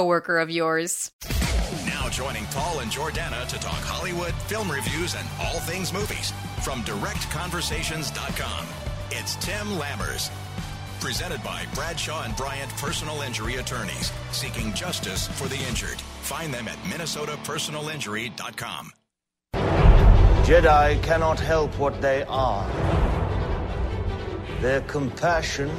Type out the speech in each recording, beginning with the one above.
coworker of yours. Now joining Paul and Jordana to talk Hollywood, film reviews, and all things movies from directconversations.com. It's Tim Lammers. Presented by Bradshaw and Bryant Personal Injury Attorneys, seeking justice for the injured. Find them at minnesotapersonalinjury.com. Jedi cannot help what they are. Their compassion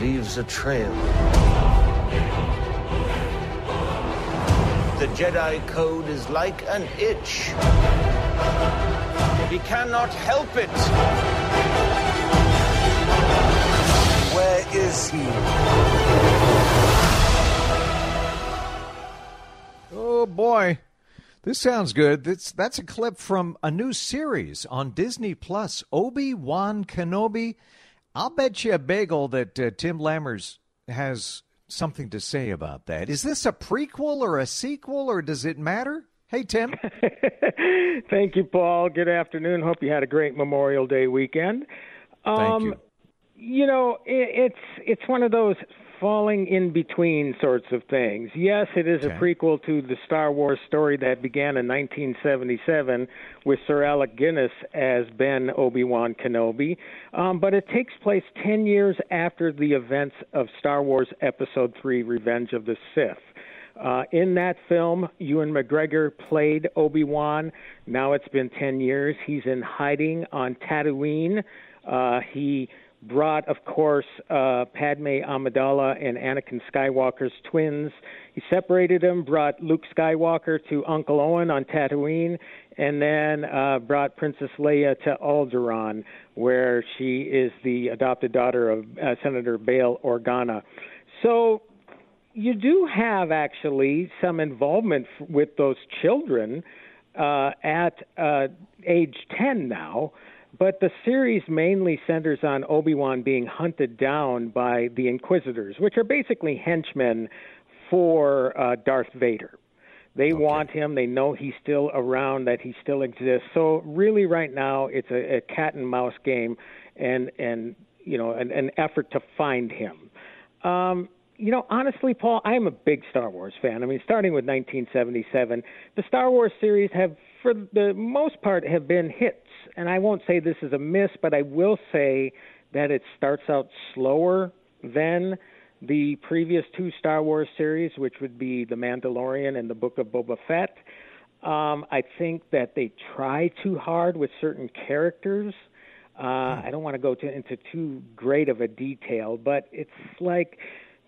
leaves a trail. Jedi Code is like an itch. He cannot help it. Where is he? Oh boy. This sounds good. That's that's a clip from a new series on Disney Plus, Obi-Wan Kenobi. I'll bet you a bagel that uh, Tim Lammers has something to say about that. Is this a prequel or a sequel, or does it matter? Hey, Tim. Thank you, Paul. Good afternoon. Hope you had a great Memorial Day weekend. Um, Thank you. You know, it, it's it's one of those falling in between sorts of things. Yes, it is okay. a prequel to the Star Wars story that began in 1977 with Sir Alec Guinness as Ben Obi Wan Kenobi, um, but it takes place 10 years after the events of Star Wars Episode 3 Revenge of the Sith. Uh, in that film, Ewan McGregor played Obi Wan. Now it's been 10 years. He's in hiding on Tatooine. Uh, he brought, of course, uh, Padme Amidala and Anakin Skywalker's twins. He separated them, brought Luke Skywalker to Uncle Owen on Tatooine, and then uh, brought Princess Leia to Alderaan, where she is the adopted daughter of uh, Senator Bail Organa. So you do have actually some involvement with those children uh, at uh, age 10 now. But the series mainly centers on Obi Wan being hunted down by the Inquisitors, which are basically henchmen for uh, Darth Vader. They okay. want him. They know he's still around, that he still exists. So really, right now, it's a, a cat and mouse game, and and you know, an, an effort to find him. Um, you know, honestly, Paul, I am a big Star Wars fan. I mean, starting with 1977, the Star Wars series have, for the most part, have been hits and I won't say this is a miss, but I will say that it starts out slower than the previous two Star Wars series, which would be The Mandalorian and The Book of Boba Fett. Um, I think that they try too hard with certain characters. Uh, I don't want to go to, into too great of a detail, but it's like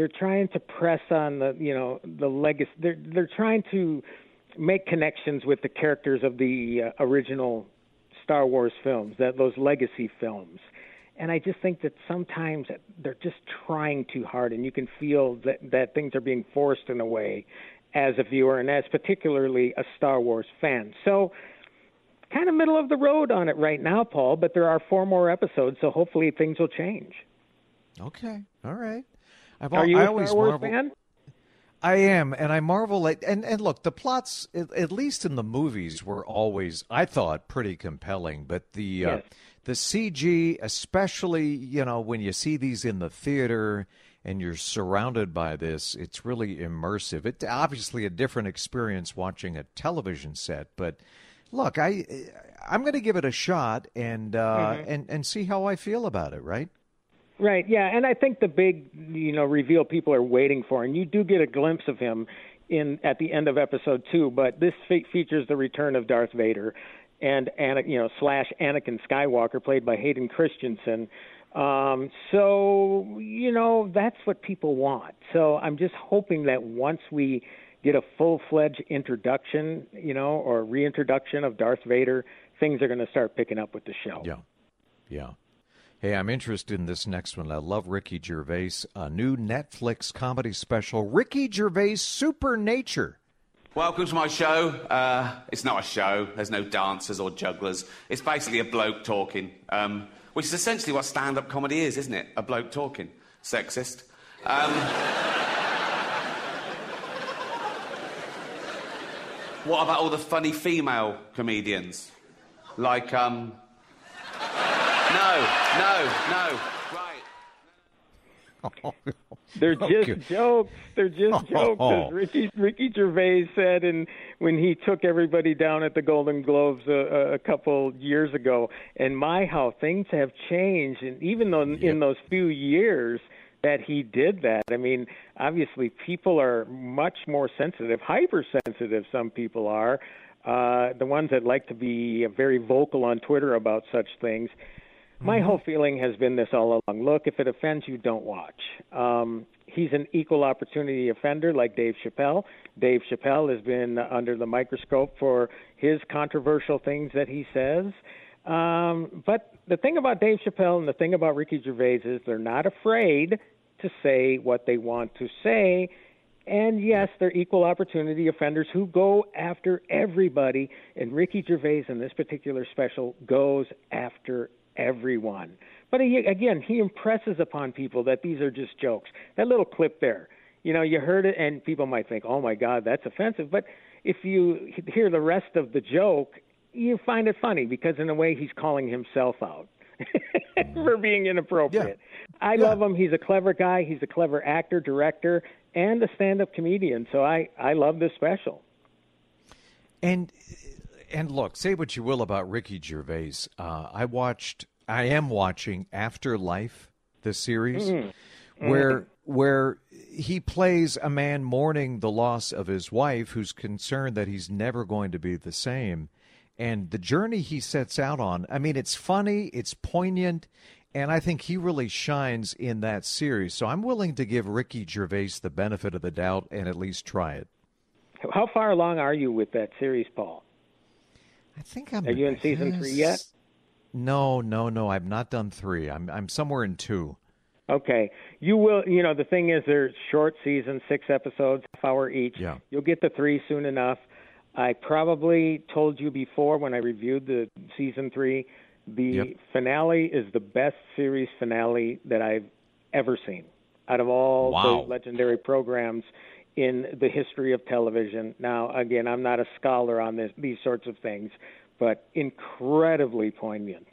they're trying to press on the you know the legacy. They're they're trying to make connections with the characters of the uh, original Star Wars films, that those legacy films. And I just think that sometimes they're just trying too hard, and you can feel that that things are being forced in a way as a viewer and as particularly a Star Wars fan. So kind of middle of the road on it right now, Paul, but there are four more episodes, so hopefully things will change. Okay. All right. I've, are you I a Star Wars marvel- fan? I am, and I marvel at and and look, the plots, at least in the movies, were always I thought pretty compelling. But the uh, yes. uh, the CG, especially you know when you see these in the theater and you're surrounded by this, it's really immersive. It's obviously a different experience watching a television set, but look, I I'm going to give it a shot and uh, mm-hmm. and and see how I feel about it. Right. Right. Yeah, and I think the big, you know, reveal people are waiting for, and you do get a glimpse of him in at the end of episode two. But this fe- features the return of Darth Vader, and you know slash Anakin Skywalker, played by Hayden Christensen. Um, so you know that's what people want. So I'm just hoping that once we get a full-fledged introduction, you know, or reintroduction of Darth Vader, things are going to start picking up with the show. Yeah. Yeah. Hey, I'm interested in this next one. I love Ricky Gervais, a new Netflix comedy special, Ricky Gervais Supernature. Welcome to my show. Uh, it's not a show. There's no dancers or jugglers. It's basically a bloke talking, um, which is essentially what stand-up comedy is, isn't it? A bloke talking. Sexist. Um, what about all the funny female comedians? Like, um, no, no, no. Right. They're just Okay. jokes. They're just jokes, as Ricky Ricky Gervais said, and when he took everybody down at the Golden Globes a, a couple years ago. And my, how things have changed, and even though in those few years that he did that, I mean, obviously people are much more sensitive, hypersensitive. Some people are. Uh, the ones that like to be very vocal on Twitter about such things. My whole feeling has been this all along. Look, if it offends you, don't watch. Um, he's an equal opportunity offender like Dave Chappelle. Dave Chappelle has been under the microscope for his controversial things that he says. Um, but the thing about Dave Chappelle and the thing about Ricky Gervais is they're not afraid to say what they want to say. And yes, they're equal opportunity offenders who go after everybody. And Ricky Gervais in this particular special goes after everyone. But he, again, he impresses upon people that these are just jokes. That little clip there, you know, you heard it, and people might think, "Oh my God, that's offensive." But if you hear the rest of the joke, you find it funny because, in a way, he's calling himself out for being inappropriate. I Yeah. love him. He's a clever guy. He's a clever actor, director, and a stand-up comedian. So I, I love this special. And and look, say what you will about Ricky Gervais. Uh, I watched, I am watching Afterlife, the series, where where he plays a man mourning the loss of his wife, who's concerned that he's never going to be the same, and the journey he sets out on. I mean, it's funny, it's poignant. And I think he really shines in that series. So I'm willing to give Ricky Gervais the benefit of the doubt and at least try it. How far along are you with that series, Paul? I think I'm. Are you in season three yet? No, no, no. I've not done three. I'm I'm somewhere in two. Okay. You will, you know, the thing is, they're short seasons, six episodes, half hour each. Yeah. You'll get the three soon enough. I probably told you before when I reviewed the season three, the Yep. finale is the best series finale that I've ever seen out of all Wow. the legendary programs in the history of television. Now, again, I'm not a scholar on this, these sorts of things, but incredibly poignant.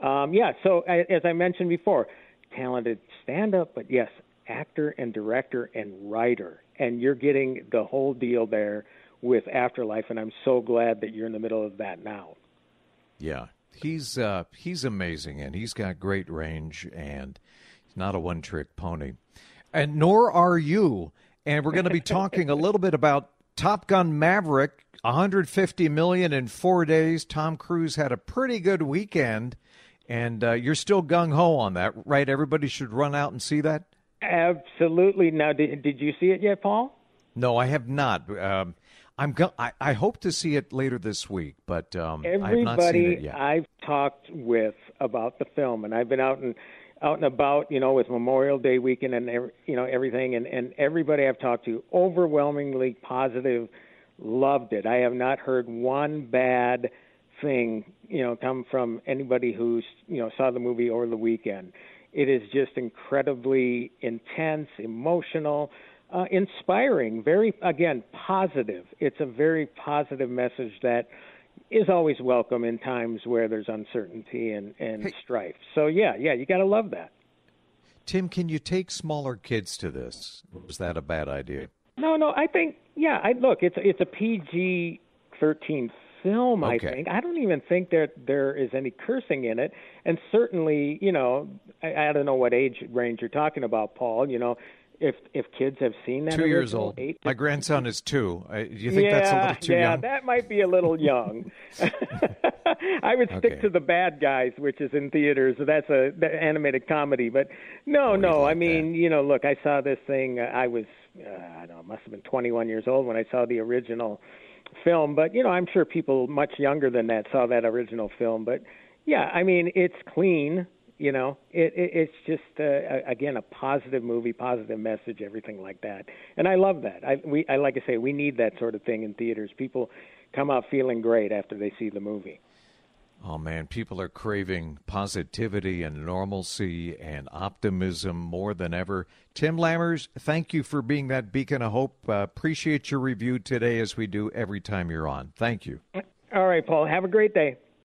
Um, yeah, so as I mentioned before, talented stand up, but yes, actor and director and writer. And you're getting the whole deal there with Afterlife, and I'm so glad that you're in the middle of that now. Yeah, he's uh, he's amazing, and he's got great range, and he's not a one-trick pony, and nor are you. And we're going to be talking a little bit about Top Gun Maverick, 150 million in four days. Tom Cruise had a pretty good weekend, and uh, you're still gung ho on that, right? Everybody should run out and see that. Absolutely. Now, did, did you see it yet, Paul? No, I have not. Um, I'm go- I, I hope to see it later this week, but um, I have not seen Everybody it yet. I've talked with about the film, and I've been out and out and about, you know, with Memorial Day weekend and you know everything, and and everybody I've talked to overwhelmingly positive, loved it. I have not heard one bad thing, you know, come from anybody who's you know saw the movie over the weekend. It is just incredibly intense, emotional, uh, inspiring, very again positive. It's a very positive message that is always welcome in times where there's uncertainty and, and strife. So yeah, yeah, you got to love that. Tim, can you take smaller kids to this? Was that a bad idea? No, no, I think yeah. I look, it's it's a PG thirteen film. I think I don't even think that there is any cursing in it, and certainly, you know, I, I don't know what age range you're talking about, Paul. You know, if if kids have seen that Two years old. eight My grandson is two. I, do you think yeah, that's a little too yeah, young? Yeah, that might be a little young. I would stick Okay. to the bad guys, which is in theaters. So that's a the animated comedy. But no, no. I like mean, you know, look, I saw this thing. uh, I was, uh, I don't know, must have been 21 years old when I saw the original film. But you know, I'm sure people much younger than that saw that original film. But yeah, I mean, it's clean. You know, it, it it's just uh, again a positive movie, positive message, everything like that, and I love that. I we I like I say we need that sort of thing in theaters. People come out feeling great after they see the movie. Oh man, people are craving positivity and normalcy and optimism more than ever. Tim Lammers, thank you for being that beacon of hope. Uh, appreciate your review today as we do every time you're on. Thank you. All right, Paul. Have a great day.